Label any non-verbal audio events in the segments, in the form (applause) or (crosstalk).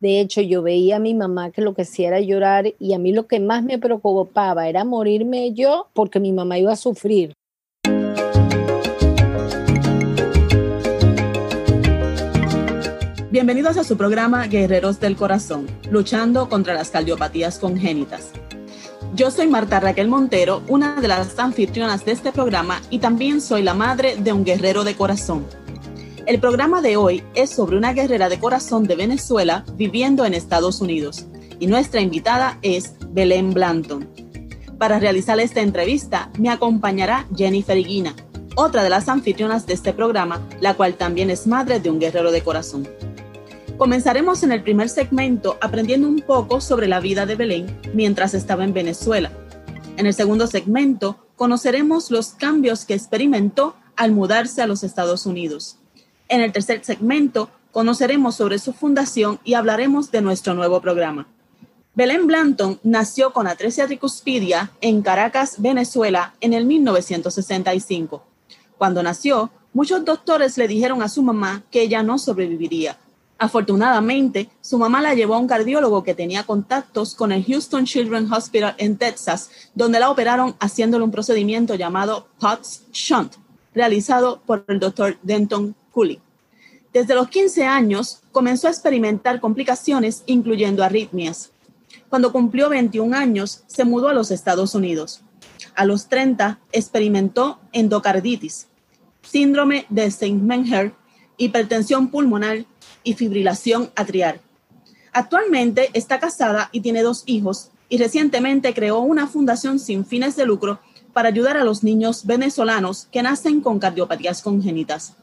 De hecho, yo veía a mi mamá que lo que hacía era llorar y a mí lo que más me preocupaba era morirme yo porque mi mamá iba a sufrir. Bienvenidos a su programa Guerreros del Corazón, luchando contra las cardiopatías congénitas. Yo soy Marta Raquel Montero, una de las anfitrionas de este programa y también soy la madre de un guerrero de corazón. El programa de hoy es sobre una guerrera de corazón de Venezuela viviendo en Estados Unidos y nuestra invitada es Belén Blanton. Para realizar esta entrevista me acompañará Jennifer Iguina, otra de las anfitrionas de este programa, la cual también es madre de un guerrero de corazón. Comenzaremos en el primer segmento aprendiendo un poco sobre la vida de Belén mientras estaba en Venezuela. En el segundo segmento conoceremos los cambios que experimentó al mudarse a los Estados Unidos. En el tercer segmento conoceremos sobre su fundación y hablaremos de nuestro nuevo programa. Belén Blanton nació con atresia tricuspidia en Caracas, Venezuela, en el 1965. Cuando nació, muchos doctores le dijeron a su mamá que ella no sobreviviría. Afortunadamente, su mamá la llevó a un cardiólogo que tenía contactos con el Houston Children's Hospital en Texas, donde la operaron haciéndole un procedimiento llamado POTS Shunt, realizado por el doctor Denton desde los 15 años comenzó a experimentar complicaciones, incluyendo arritmias. Cuando cumplió 21 años, se mudó a los Estados Unidos. A los 30, experimentó endocarditis, síndrome de Steinmenger, hipertensión pulmonar y fibrilación atrial. Actualmente está casada y tiene dos hijos y recientemente creó una fundación sin fines de lucro para ayudar a los niños venezolanos que nacen con cardiopatías congénitas.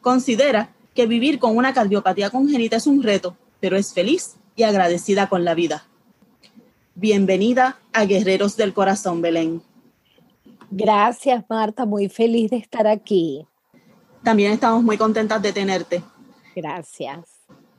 Considera que vivir con una cardiopatía congénita es un reto, pero es feliz y agradecida con la vida. Bienvenida a Guerreros del Corazón, Belén. Gracias, Marta. Muy feliz de estar aquí. También estamos muy contentas de tenerte. Gracias.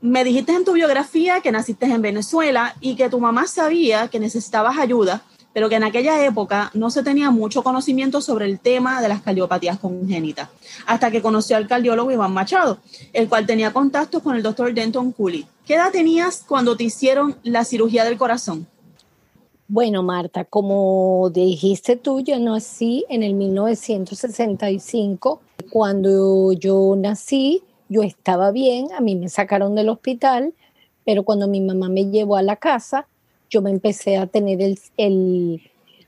Me dijiste en tu biografía que naciste en Venezuela y que tu mamá sabía que necesitabas ayuda pero que en aquella época no se tenía mucho conocimiento sobre el tema de las cardiopatías congénitas, hasta que conoció al cardiólogo Iván Machado, el cual tenía contactos con el doctor Denton Cooley. ¿Qué edad tenías cuando te hicieron la cirugía del corazón? Bueno, Marta, como dijiste tú, yo nací en el 1965. Cuando yo nací, yo estaba bien, a mí me sacaron del hospital, pero cuando mi mamá me llevó a la casa, yo me empecé a tener el, el,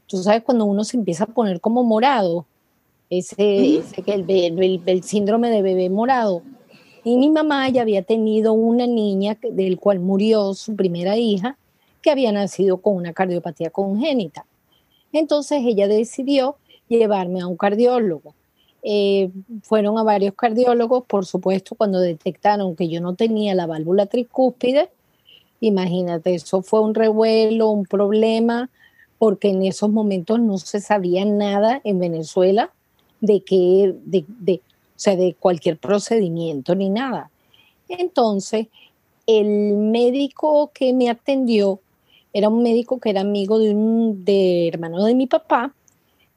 tú sabes, cuando uno se empieza a poner como morado, ese, ese el, el, el, síndrome de bebé morado. Y mi mamá ya había tenido una niña del cual murió su primera hija, que había nacido con una cardiopatía congénita. Entonces ella decidió llevarme a un cardiólogo. Eh, fueron a varios cardiólogos, por supuesto, cuando detectaron que yo no tenía la válvula tricúspide, Imagínate, eso fue un revuelo, un problema, porque en esos momentos no se sabía nada en Venezuela de que, de, de, o sea, de cualquier procedimiento ni nada. Entonces, el médico que me atendió era un médico que era amigo de un hermano de mi papá,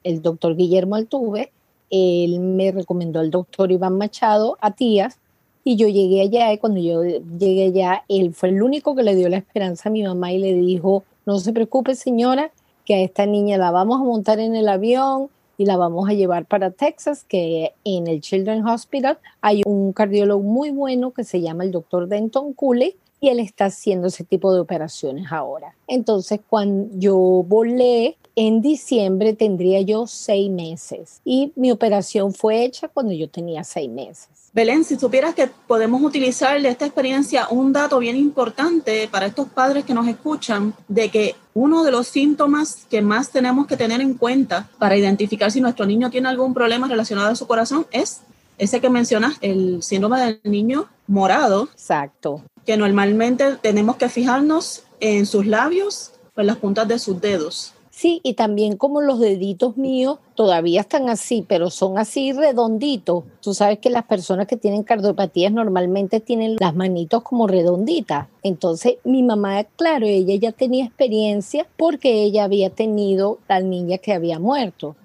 el doctor Guillermo Altuve. Él me recomendó al doctor Iván Machado a tías y yo llegué allá y cuando yo llegué allá, él fue el único que le dio la esperanza a mi mamá y le dijo, no se preocupe señora, que a esta niña la vamos a montar en el avión y la vamos a llevar para Texas, que en el Children's Hospital hay un cardiólogo muy bueno que se llama el doctor Denton Cooley y él está haciendo ese tipo de operaciones ahora. Entonces, cuando yo volé en diciembre tendría yo seis meses y mi operación fue hecha cuando yo tenía seis meses. Belén, si supieras que podemos utilizar de esta experiencia un dato bien importante para estos padres que nos escuchan, de que uno de los síntomas que más tenemos que tener en cuenta para identificar si nuestro niño tiene algún problema relacionado a su corazón es ese que mencionas, el síndrome del niño morado. Exacto. Que normalmente tenemos que fijarnos en sus labios o en las puntas de sus dedos. Sí, y también como los deditos míos todavía están así, pero son así redonditos. Tú sabes que las personas que tienen cardiopatías normalmente tienen las manitos como redonditas. Entonces, mi mamá, claro, ella ya tenía experiencia porque ella había tenido la niña que había muerto.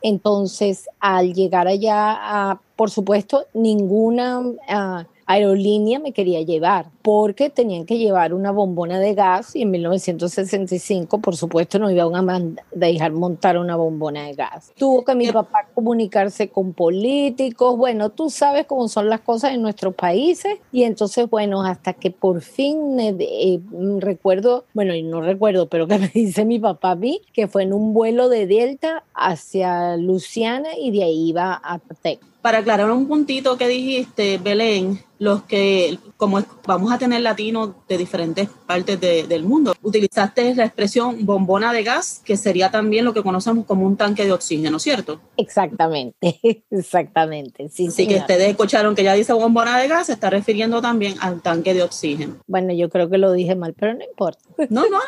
Entonces, al llegar allá, por supuesto, ninguna... Ah, aerolínea me quería llevar porque tenían que llevar una bombona de gas y en 1965, por supuesto, no iban a dejar montar una bombona de gas. Tuvo que mi papá comunicarse con políticos, bueno, tú sabes cómo son las cosas en nuestros países. Y entonces, bueno, hasta que por fin eh, eh, recuerdo, bueno, y no recuerdo, pero que (laughs) me dice mi papá a mí, que fue en un vuelo de Delta hacia Luciana y de ahí iba a Tec. Para aclarar un puntito que dijiste, Belén, los que, como vamos a tener latinos de diferentes partes del mundo, utilizaste la expresión bombona de gas, que sería también lo que conocemos como un tanque de oxígeno, ¿cierto? Exactamente, (laughs) exactamente. Sí, Así que ustedes escucharon que ya dice bombona de gas, se está refiriendo también al tanque de oxígeno. Bueno, yo creo que lo dije mal, pero no importa. No, no,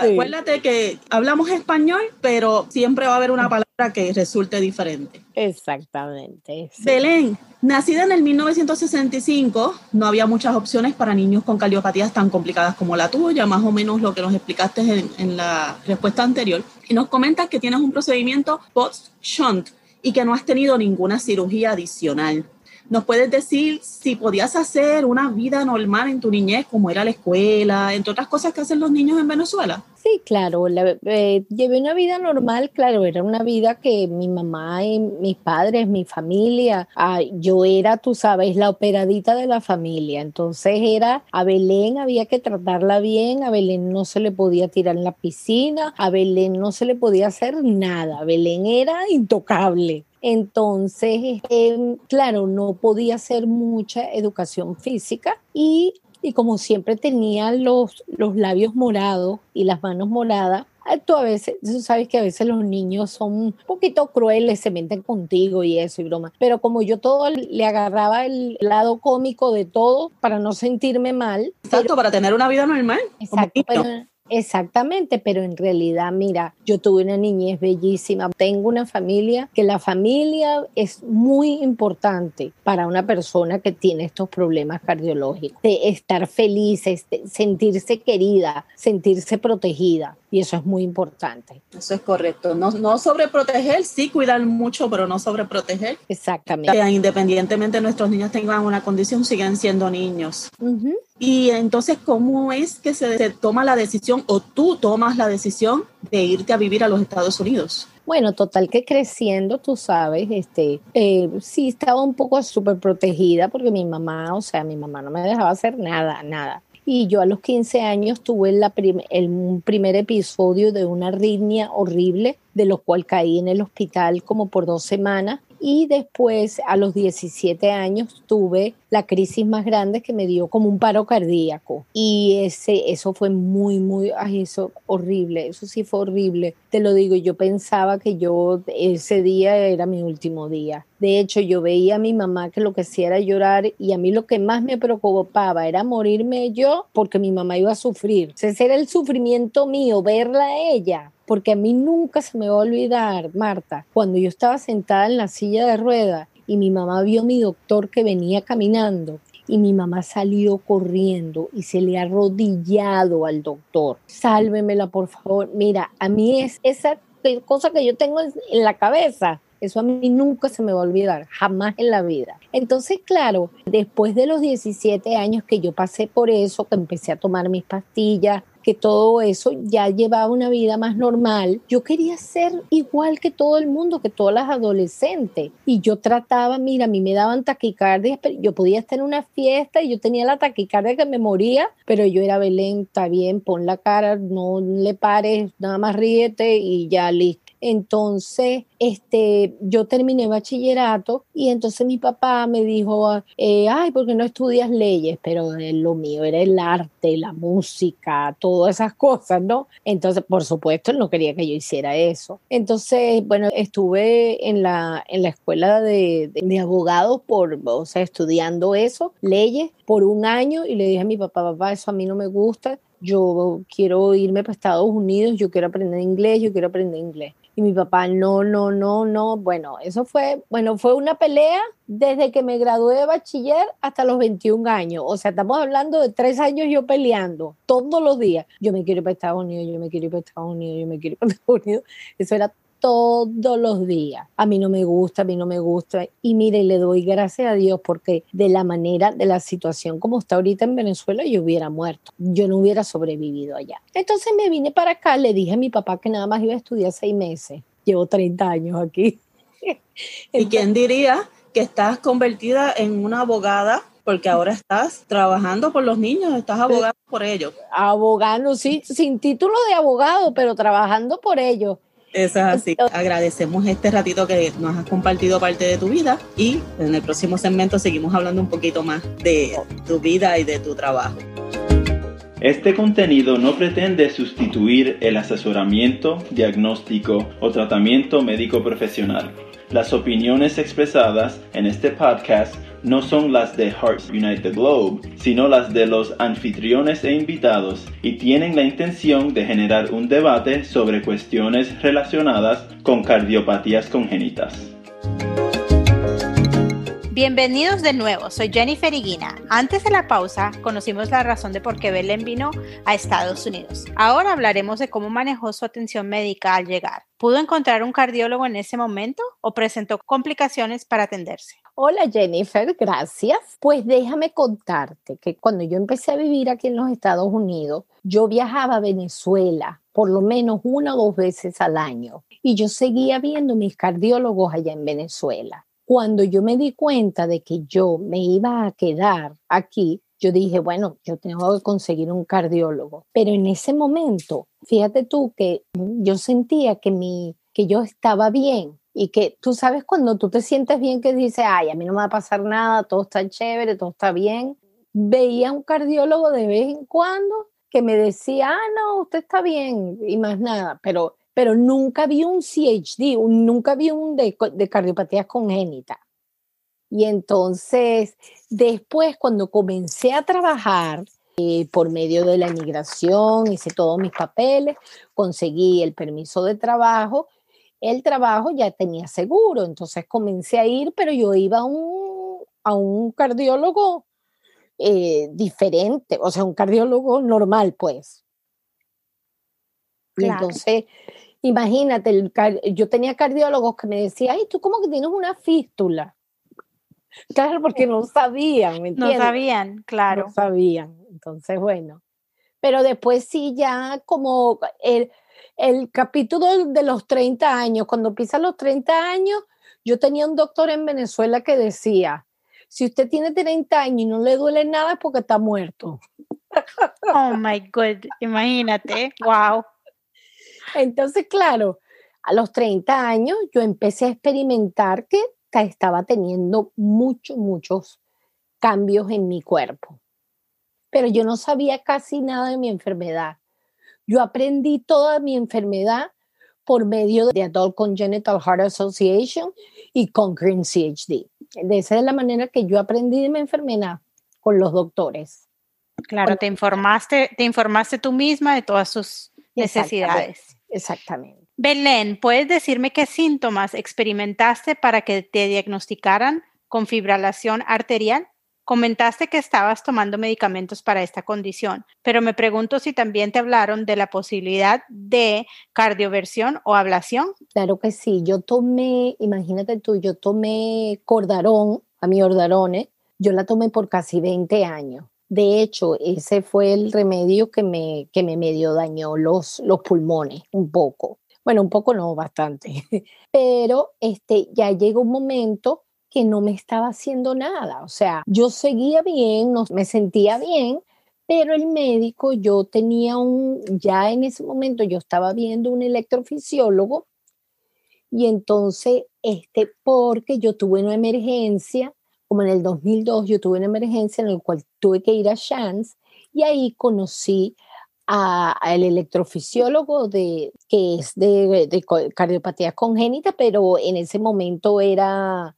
eh, Acuérdate que hablamos español, pero siempre va a haber una palabra que resulte diferente. Exactamente. Belén, nacida en el 1965, no había muchas opciones para niños con cardiopatías tan complicadas como la tuya, más o menos lo que nos explicaste en, en la respuesta anterior. Y nos comentas que tienes un procedimiento post-shunt y que no has tenido ninguna cirugía adicional. ¿Nos puedes decir si podías hacer una vida normal en tu niñez, como era la escuela, entre otras cosas que hacen los niños en Venezuela? Sí, claro, eh, llevé una vida normal, claro, era una vida que mi mamá y mis padres, mi familia, yo era, tú sabes, la operadita de la familia, entonces era, a Belén había que tratarla bien, a Belén no se le podía tirar en la piscina, a Belén no se le podía hacer nada, Belén era intocable. Entonces, em, claro, no podía hacer mucha educación física y, y como siempre tenía los, los labios morados y las manos moradas, tú a veces, tú sabes que a veces los niños son un poquito crueles, se meten contigo y eso y broma. Pero como yo todo le agarraba el lado cómico de todo para no sentirme mal. Exacto, para tener una vida normal. Exacto, Exactamente, pero en realidad, mira, yo tuve una niñez bellísima, tengo una familia, que la familia es muy importante para una persona que tiene estos problemas cardiológicos, de estar feliz, este, sentirse querida, sentirse protegida. Y eso es muy importante. Eso es correcto. No, no sobreproteger, sí cuidar mucho, pero no sobreproteger. Exactamente. independientemente de nuestros niños tengan una condición, siguen siendo niños. Y entonces, ¿cómo es que se, toma la decisión o tú tomas la decisión de irte a vivir a los Estados Unidos? Bueno, total que creciendo, tú sabes, este, eh, sí estaba un poco súper protegida porque mi mamá, o sea, mi mamá no me dejaba hacer nada, nada. Y yo a los 15 años tuve la el primer episodio de una arritmia horrible, de lo cual caí en el hospital como por dos semanas y después a los 17 años tuve la crisis más grande que me dio como un paro cardíaco. Y ese eso fue muy muy ay, eso horrible eso sí fue horrible. Te lo digo yo pensaba que yo ese día era mi último día. De hecho yo veía a mi mamá que lo que hacía era llorar y a mí lo que más me preocupaba era morirme yo porque mi mamá iba a sufrir. Ese era el sufrimiento mío verla a ella porque a mí nunca se me va a olvidar, Marta, cuando yo estaba sentada en la silla de ruedas y mi mamá vio a mi doctor que venía caminando y mi mamá salió corriendo y se le ha arrodillado al doctor. Sálvemela, por favor. Mira, a mí es esa cosa que yo tengo en la cabeza. Eso a mí nunca se me va a olvidar, jamás en la vida. Entonces, claro, después de los 17 años que yo pasé por eso, que empecé a tomar mis pastillas, que todo eso ya llevaba una vida más normal. Yo quería ser igual que todo el mundo, que todas las adolescentes. Y yo trataba, mira, a mí me daban taquicardia, yo podía estar en una fiesta y yo tenía la taquicardia que me moría, pero yo era Belén, está bien, pon la cara, no le pares, nada más ríete y ya listo. Entonces, este, yo terminé bachillerato y entonces mi papá me dijo, eh, ay, ¿por qué no estudias leyes? Pero lo mío era el arte, la música, todas esas cosas, ¿no? Entonces, por supuesto, él no quería que yo hiciera eso. Entonces, bueno, estuve en la, en la escuela de, de, abogados por, o sea, estudiando eso, leyes, por un año y le dije a mi papá, papá, eso a mí no me gusta, yo quiero irme para Estados Unidos, yo quiero aprender inglés, yo quiero aprender inglés. Y mi papá, no, no, no, no. Bueno, eso fue, bueno, fue una pelea desde que me gradué de bachiller hasta los 21 años. O sea, estamos hablando de tres años yo peleando todos los días. Yo me quiero ir para Estados Unidos, yo me quiero ir para Estados Unidos, yo me quiero ir para Estados Unidos. Eso era todos los días. A mí no me gusta, a mí no me gusta. Y mire, le doy gracias a Dios porque de la manera, de la situación como está ahorita en Venezuela, yo hubiera muerto. Yo no hubiera sobrevivido allá. Entonces me vine para acá, le dije a mi papá que nada más iba a estudiar seis meses. Llevo 30 años aquí. (laughs) ¿Y quién diría que estás convertida en una abogada porque ahora estás trabajando por los niños, estás abogando por ellos. Abogando, sí, sin título de abogado, pero trabajando por ellos. Eso es así. Agradecemos este ratito que nos has compartido parte de tu vida y en el próximo segmento seguimos hablando un poquito más de tu vida y de tu trabajo. Este contenido no pretende sustituir el asesoramiento, diagnóstico o tratamiento médico profesional. Las opiniones expresadas en este podcast no son las de Hearts Unite the Globe, sino las de los anfitriones e invitados y tienen la intención de generar un debate sobre cuestiones relacionadas con cardiopatías congénitas. Bienvenidos de nuevo, soy Jennifer Iguina. Antes de la pausa, conocimos la razón de por qué Belén vino a Estados Unidos. Ahora hablaremos de cómo manejó su atención médica al llegar. ¿Pudo encontrar un cardiólogo en ese momento o presentó complicaciones para atenderse? Hola Jennifer, gracias. Pues déjame contarte que cuando yo empecé a vivir aquí en los Estados Unidos, yo viajaba a Venezuela por lo menos una o dos veces al año y yo seguía viendo mis cardiólogos allá en Venezuela. Cuando yo me di cuenta de que yo me iba a quedar aquí, yo dije, bueno, yo tengo que conseguir un cardiólogo. Pero en ese momento, fíjate tú que yo sentía que, mi, que yo estaba bien y que tú sabes cuando tú te sientes bien que dices, ay, a mí no me va a pasar nada, todo está chévere, todo está bien. Veía un cardiólogo de vez en cuando que me decía, ah, no, usted está bien y más nada, pero pero nunca vi un CHD, nunca vi un de, de cardiopatías congénitas. Y entonces, después, cuando comencé a trabajar eh, por medio de la inmigración, hice todos mis papeles, conseguí el permiso de trabajo, el trabajo ya tenía seguro, entonces comencé a ir, pero yo iba a un, a un cardiólogo eh, diferente, o sea, un cardiólogo normal, pues. Entonces, imagínate, yo tenía cardiólogos que me decían, ay, tú como que tienes una fístula. Claro, porque no sabían, ¿me entiendes? No sabían, claro. No sabían. Entonces, bueno. Pero después sí, ya como el, el capítulo de los 30 años, cuando pisa los 30 años, yo tenía un doctor en Venezuela que decía, si usted tiene 30 años y no le duele nada es porque está muerto. Oh my God, imagínate, wow. Entonces, claro, a los 30 años yo empecé a experimentar que estaba teniendo muchos, muchos cambios en mi cuerpo. Pero yo no sabía casi nada de mi enfermedad. Yo aprendí toda mi enfermedad por medio de Adult Congenital Heart Association y Conquering CHD. De esa es la manera que yo aprendí de mi enfermedad con los doctores. Claro, te informaste, te informaste tú misma de todas sus necesidades. Exactamente. Belén, ¿puedes decirme qué síntomas experimentaste para que te diagnosticaran con fibrilación arterial? Comentaste que estabas tomando medicamentos para esta condición, pero me pregunto si también te hablaron de la posibilidad de cardioversión o ablación. Claro que sí, yo tomé, imagínate tú, yo tomé cordarón, a mi ordarone, yo la tomé por casi 20 años. De hecho, ese fue el remedio que me, que me medio dañó los, los pulmones un poco. Bueno, un poco no, bastante. (laughs) Pero este, ya llegó un momento que no me estaba haciendo nada. O sea, yo seguía bien, me sentía bien, pero el médico, yo tenía un, ya en ese momento yo estaba viendo un electrofisiólogo y entonces, este, porque yo tuve una emergencia como en el 2002 yo tuve una emergencia en la cual tuve que ir a Chance y ahí conocí al electrofisiólogo de, que es de, de, cardiopatía congénita, pero en ese momento era,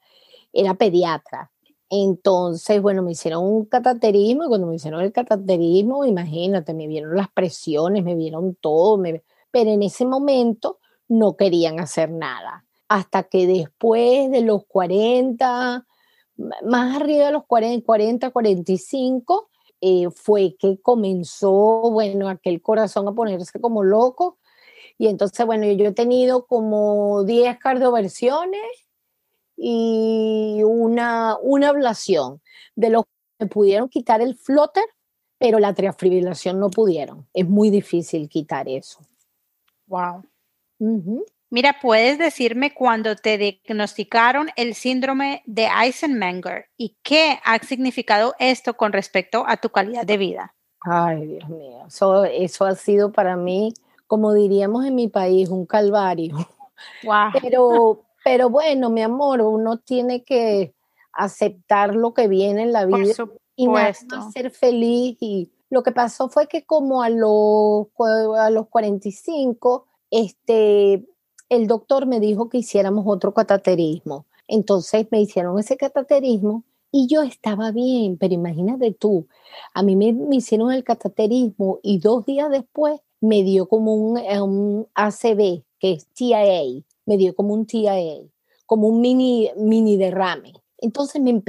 era pediatra. Entonces, bueno, me hicieron un cataterismo y cuando me hicieron el cataterismo, imagínate, me vieron las presiones, me vieron todo, pero en ese momento no querían hacer nada. Hasta que después de los 40, más arriba de los 40, 40 45, fue que comenzó, bueno, aquel corazón a ponerse como loco Y entonces, bueno, yo he tenido como 10 cardioversiones y una, una ablación, de los que pudieron quitar el flotter, pero la triafibrilación no pudieron. Es muy difícil quitar eso. Wow. Mira, ¿puedes decirme cuándo te diagnosticaron el síndrome de Eisenmenger y qué ha significado esto con respecto a tu calidad de vida? Ay, Dios mío, eso, eso ha sido para mí, como diríamos en mi país, un calvario. Wow. Pero, pero bueno, mi amor, uno tiene que aceptar lo que viene en la vida y ser feliz. Y lo que pasó fue que como a los, a los 45, este, el doctor me dijo que hiciéramos otro cataterismo. Entonces me hicieron ese cataterismo y yo estaba bien, pero imagínate tú, a mí me, hicieron el cataterismo y dos días después me dio como un, eh, un ACV, que es TIA, me dio como un TIA, como un mini, mini derrame. Entonces me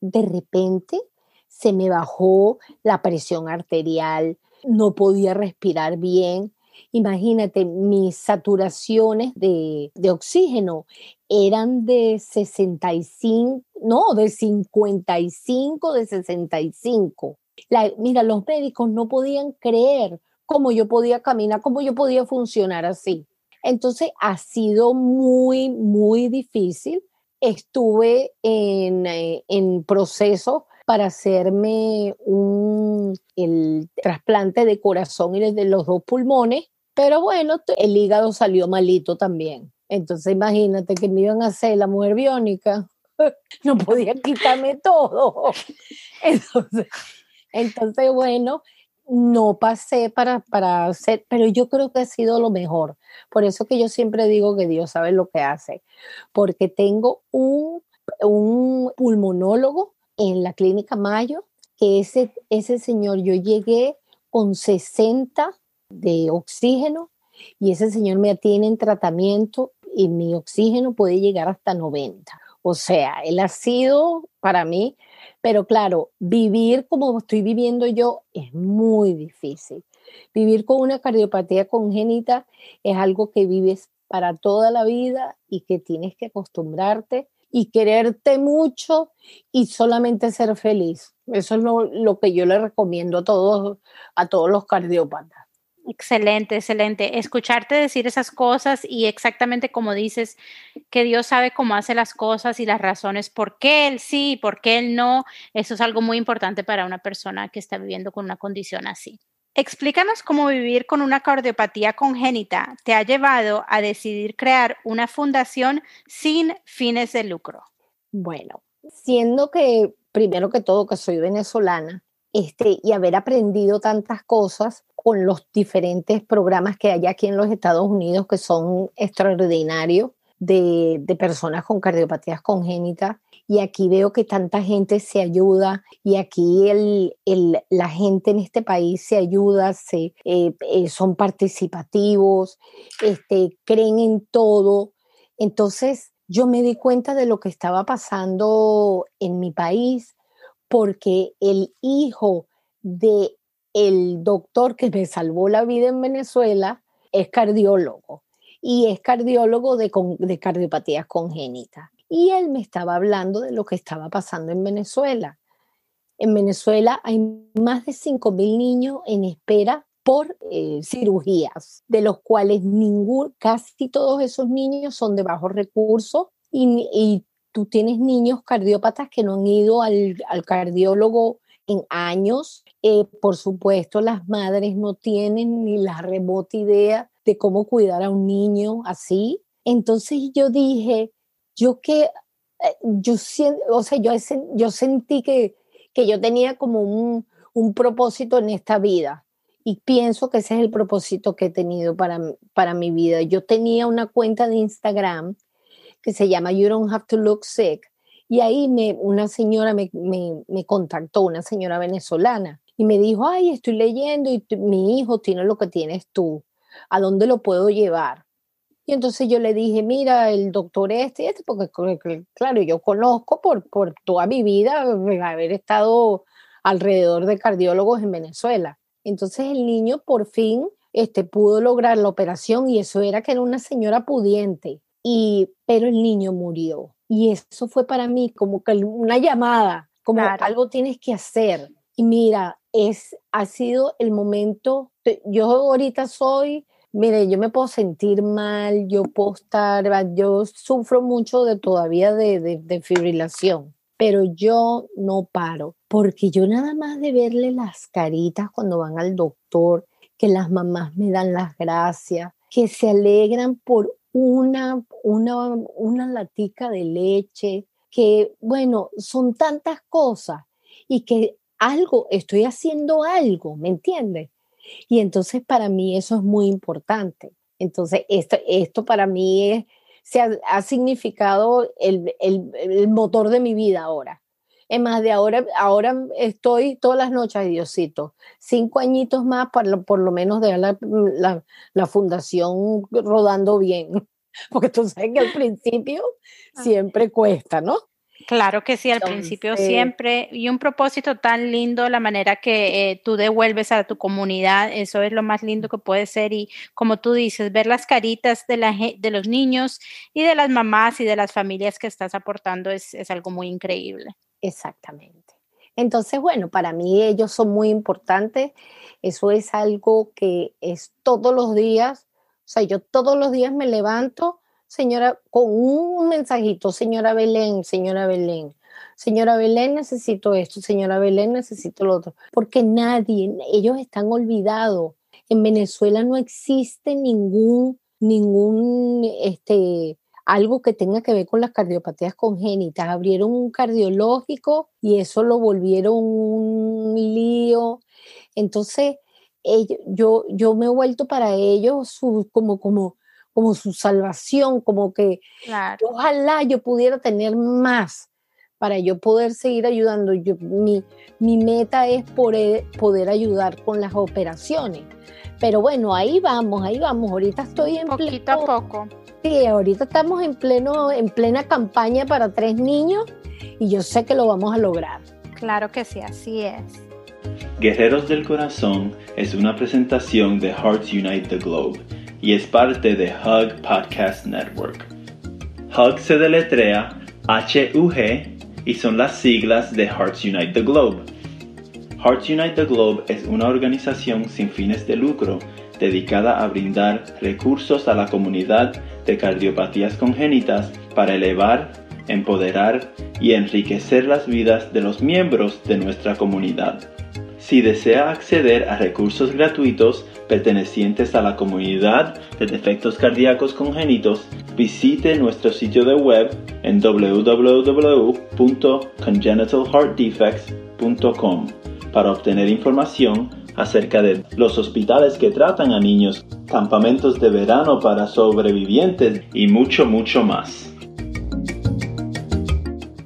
de repente se me bajó la presión arterial, no podía respirar bien. Imagínate, mis saturaciones de, de oxígeno eran de 65, no, de 55, de 65. La, mira, los médicos no podían creer cómo yo podía caminar, cómo yo podía funcionar así. Entonces ha sido muy, muy difícil. Estuve en, eh, en proceso para hacerme un, el trasplante de corazón y de los dos pulmones, pero bueno, el hígado salió malito también. Entonces imagínate que me iban a hacer la mujer biónica, (laughs) no podía quitarme todo. (laughs) Entonces, entonces bueno, no pasé para, para hacer, pero yo creo que ha sido lo mejor. Por eso que yo siempre digo que Dios sabe lo que hace, porque tengo un, un pulmonólogo en la clínica Mayo, que ese, ese señor, yo llegué con 60 de oxígeno y ese señor me atiene en tratamiento y mi oxígeno puede llegar hasta 90. O sea, él ha sido para mí pero claro, vivir como estoy viviendo yo es muy difícil. Vivir con una cardiopatía congénita es algo que vives para toda la vida y que tienes que acostumbrarte y quererte mucho y solamente ser feliz. Eso es lo, lo que yo le recomiendo a todos, a todos los cardiópatas. Excelente, excelente. Escucharte decir esas cosas y exactamente como dices, que Dios sabe cómo hace las cosas y las razones por qué Él sí por qué Él no, eso es algo muy importante para una persona que está viviendo con una condición así. Explícanos cómo vivir con una cardiopatía congénita te ha llevado a decidir crear una fundación sin fines de lucro. Bueno, siendo que primero que todo que soy venezolana, este, y haber aprendido tantas cosas con los diferentes programas que hay aquí en los Estados Unidos que son extraordinarios de, personas con cardiopatías congénitas. Y aquí veo que tanta gente se ayuda y aquí el, la gente en este país se ayuda, se, eh, eh, son participativos, este, creen en todo. Entonces yo me di cuenta de lo que estaba pasando en mi país porque el hijo de el doctor que me salvó la vida en Venezuela es cardiólogo y es cardiólogo de, de cardiopatías congénitas. Y él me estaba hablando de lo que estaba pasando en Venezuela. En Venezuela hay más de 5.000 niños en espera por eh, cirugías, de los cuales ningún, casi todos esos niños son de bajos recursos y, y tú tienes niños cardiópatas que no han ido al, cardiólogo en años. Eh, por supuesto, las madres no tienen ni la remota idea de cómo cuidar a un niño así. Entonces yo dije, yo que, eh, yo, o sea, yo, yo sentí que, que yo tenía como un, un propósito en esta vida y pienso que ese es el propósito que he tenido para, para mi vida. Yo tenía una cuenta de Instagram que se llama You Don't Have to Look Sick. Y ahí me, una señora me, me, contactó, una señora venezolana, y me dijo, ay, estoy leyendo y mi hijo tiene lo que tienes tú, ¿a dónde lo puedo llevar? Y entonces yo le dije, mira, el doctor este, este, porque claro, yo conozco por, por toda mi vida haber estado alrededor de cardiólogos en Venezuela. Entonces el niño por fin este, pudo lograr la operación y eso era que era una señora pudiente. Y, pero el niño murió. Y eso fue para mí como que una llamada, como algo tienes que hacer. Y mira, es, ha sido el momento, yo ahorita soy, mire, yo me puedo sentir mal, yo puedo estar, yo sufro mucho de todavía de, de, de fibrilación, pero yo no paro, porque yo nada más de verle las caritas cuando van al doctor, que las mamás me dan las gracias, que se alegran por una, una, una latica de leche, que bueno, son tantas cosas y que algo, estoy haciendo algo, ¿me entiendes? Y entonces para mí eso es muy importante. Entonces esto, esto para mí es, se ha, significado el, el, el, motor de mi vida ahora. Es más, de ahora, ahora estoy todas las noches, Diosito, cinco añitos más para por lo menos dejar la, la, la fundación rodando bien. (laughs) Porque tú sabes que al principio siempre cuesta, ¿no? Claro que sí, al principio siempre. Y un propósito tan lindo, la manera que eh, tú devuelves a tu comunidad, eso es lo más lindo que puede ser. Y como tú dices, ver las caritas de, la, de los niños y de las mamás y de las familias que estás aportando es, es algo muy increíble. Exactamente. Entonces, bueno, para mí ellos son muy importantes. Eso es algo que es todos los días. O sea, yo todos los días me levanto señora, con un mensajito, señora Belén, señora Belén, señora Belén, necesito esto, señora Belén, necesito lo otro, porque nadie, ellos están olvidados. En Venezuela no existe ningún, ningún, este, algo que tenga que ver con las cardiopatías congénitas. Abrieron un cardiológico y eso lo volvieron un lío. Entonces, yo, yo me he vuelto para ellos su, como, como, como su salvación, como que ojalá yo pudiera tener más para yo poder seguir ayudando. Yo, mi, mi meta es poder, poder ayudar con las operaciones. Pero bueno, ahí vamos, ahí vamos. Ahorita estoy en Poquito a poco. Sí, ahorita estamos en pleno, en plena campaña para tres niños y yo sé que lo vamos a lograr. Claro que sí, así es. Guerreros del Corazón es una presentación de Hearts Unite the Globe y es parte de Hug Podcast Network. Hug se deletrea H-U-G y son las siglas de Hearts Unite the Globe. Hearts Unite the Globe es una organización sin fines de lucro dedicada a brindar recursos a la comunidad de cardiopatías congénitas para elevar, empoderar y enriquecer las vidas de los miembros de nuestra comunidad. Si desea acceder a recursos gratuitos pertenecientes a la comunidad de defectos cardíacos congénitos, visite nuestro sitio de web en www.congenitalheartdefects.com para obtener información acerca de los hospitales que tratan a niños, campamentos de verano para sobrevivientes y mucho, mucho más.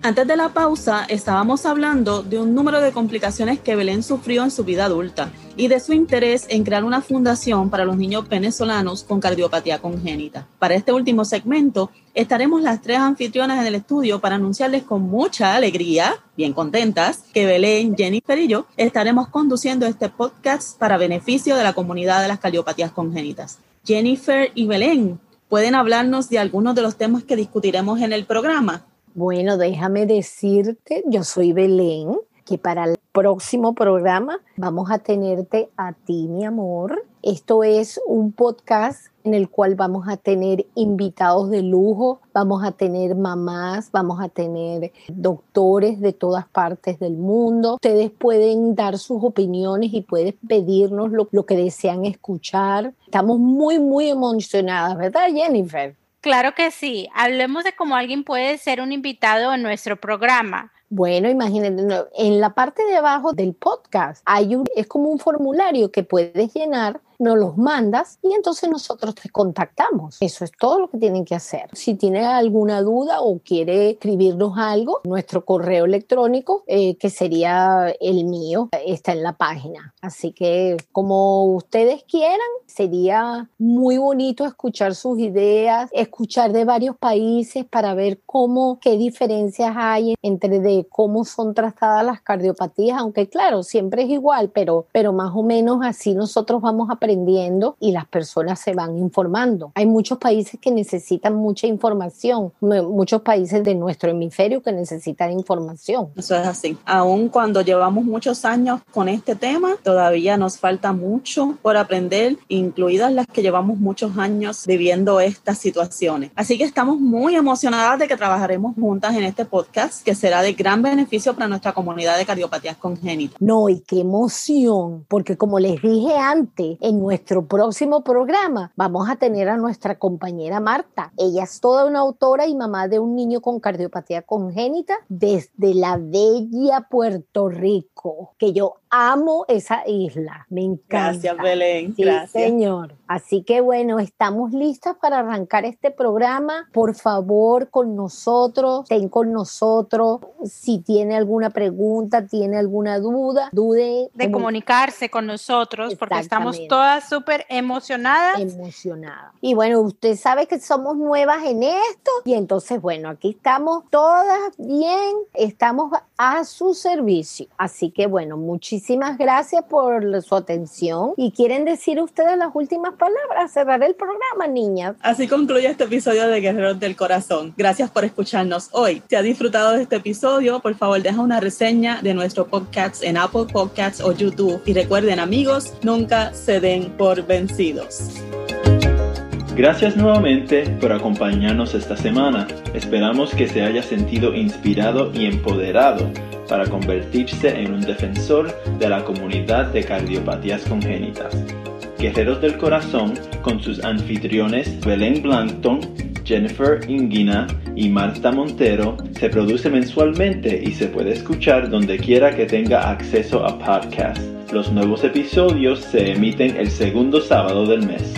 Antes de la pausa estábamos hablando de un número de complicaciones que Belén sufrió en su vida adulta y de su interés en crear una fundación para los niños venezolanos con cardiopatía congénita. Para este último segmento estaremos las tres anfitrionas en el estudio para anunciarles con mucha alegría, bien contentas, que Belén, Jennifer y yo estaremos conduciendo este podcast para beneficio de la comunidad de las cardiopatías congénitas. Jennifer y Belén, ¿pueden hablarnos de algunos de los temas que discutiremos en el programa? Bueno, déjame decirte, yo soy Belén, que para el próximo programa vamos a tenerte a ti, mi amor. Esto es un podcast en el cual vamos a tener invitados de lujo, vamos a tener mamás, vamos a tener doctores de todas partes del mundo. Ustedes pueden dar sus opiniones y pueden pedirnos lo, lo que desean escuchar. Estamos muy, muy emocionadas, ¿verdad, Jennifer? Claro que sí. Hablemos de cómo alguien puede ser un invitado en nuestro programa. Bueno, imagínate, en la parte de abajo del podcast hay un, es como un formulario que puedes llenar nos los mandas y entonces nosotros te contactamos. Eso es todo lo que tienen que hacer. Si tiene alguna duda o quiere escribirnos algo, nuestro correo electrónico, eh, que sería el mío, está en la página. Así que como ustedes quieran, sería muy bonito escuchar sus ideas, escuchar de varios países para ver cómo, qué diferencias hay entre de cómo son tratadas las cardiopatías, aunque claro, siempre es igual, pero, pero más o menos así nosotros vamos a aprender aprendiendo y las personas se van informando. Hay muchos países que necesitan mucha información, muchos países de nuestro hemisferio que necesitan información. Eso es así. Aun cuando llevamos muchos años con este tema, todavía nos falta mucho por aprender, incluidas las que llevamos muchos años viviendo estas situaciones. Así que estamos muy emocionadas de que trabajaremos juntas en este podcast que será de gran beneficio para nuestra comunidad de cardiopatías congénitas. No, y qué emoción, porque como les dije antes, en nuestro próximo programa vamos a tener a nuestra compañera Marta. Ella es toda una autora y mamá de un niño con cardiopatía congénita desde la bella Puerto Rico, que yo amo esa isla, me encanta. Gracias, Belén. Sí, señor. Así que bueno, estamos listas para arrancar este programa. Por favor, con nosotros, ten con nosotros. Si tiene alguna pregunta, tiene alguna duda, dude. De comunicarse con nosotros, porque estamos todas súper emocionadas. Emocionadas. Y bueno, usted sabe que somos nuevas en esto. Y entonces, bueno, aquí estamos todas bien, estamos a su servicio. Así que bueno, muchísimas gracias por su atención. ¿Y quieren decir ustedes las últimas palabras, cerrar el programa, niñas. Así concluye este episodio de Guerreros del Corazón. Gracias por escucharnos hoy. Si ha disfrutado de este episodio, por favor deja una reseña de nuestro podcast en Apple Podcasts o YouTube. Y recuerden amigos, nunca se den por vencidos. Gracias nuevamente por acompañarnos esta semana. Esperamos que se haya sentido inspirado y empoderado para convertirse en un defensor de la comunidad de cardiopatías congénitas. Guerreros del Corazón, con sus anfitriones Belén Blankton, Jennifer Ingina y Marta Montero, se produce mensualmente y se puede escuchar donde quiera que tenga acceso a podcast. Los nuevos episodios se emiten el segundo sábado del mes.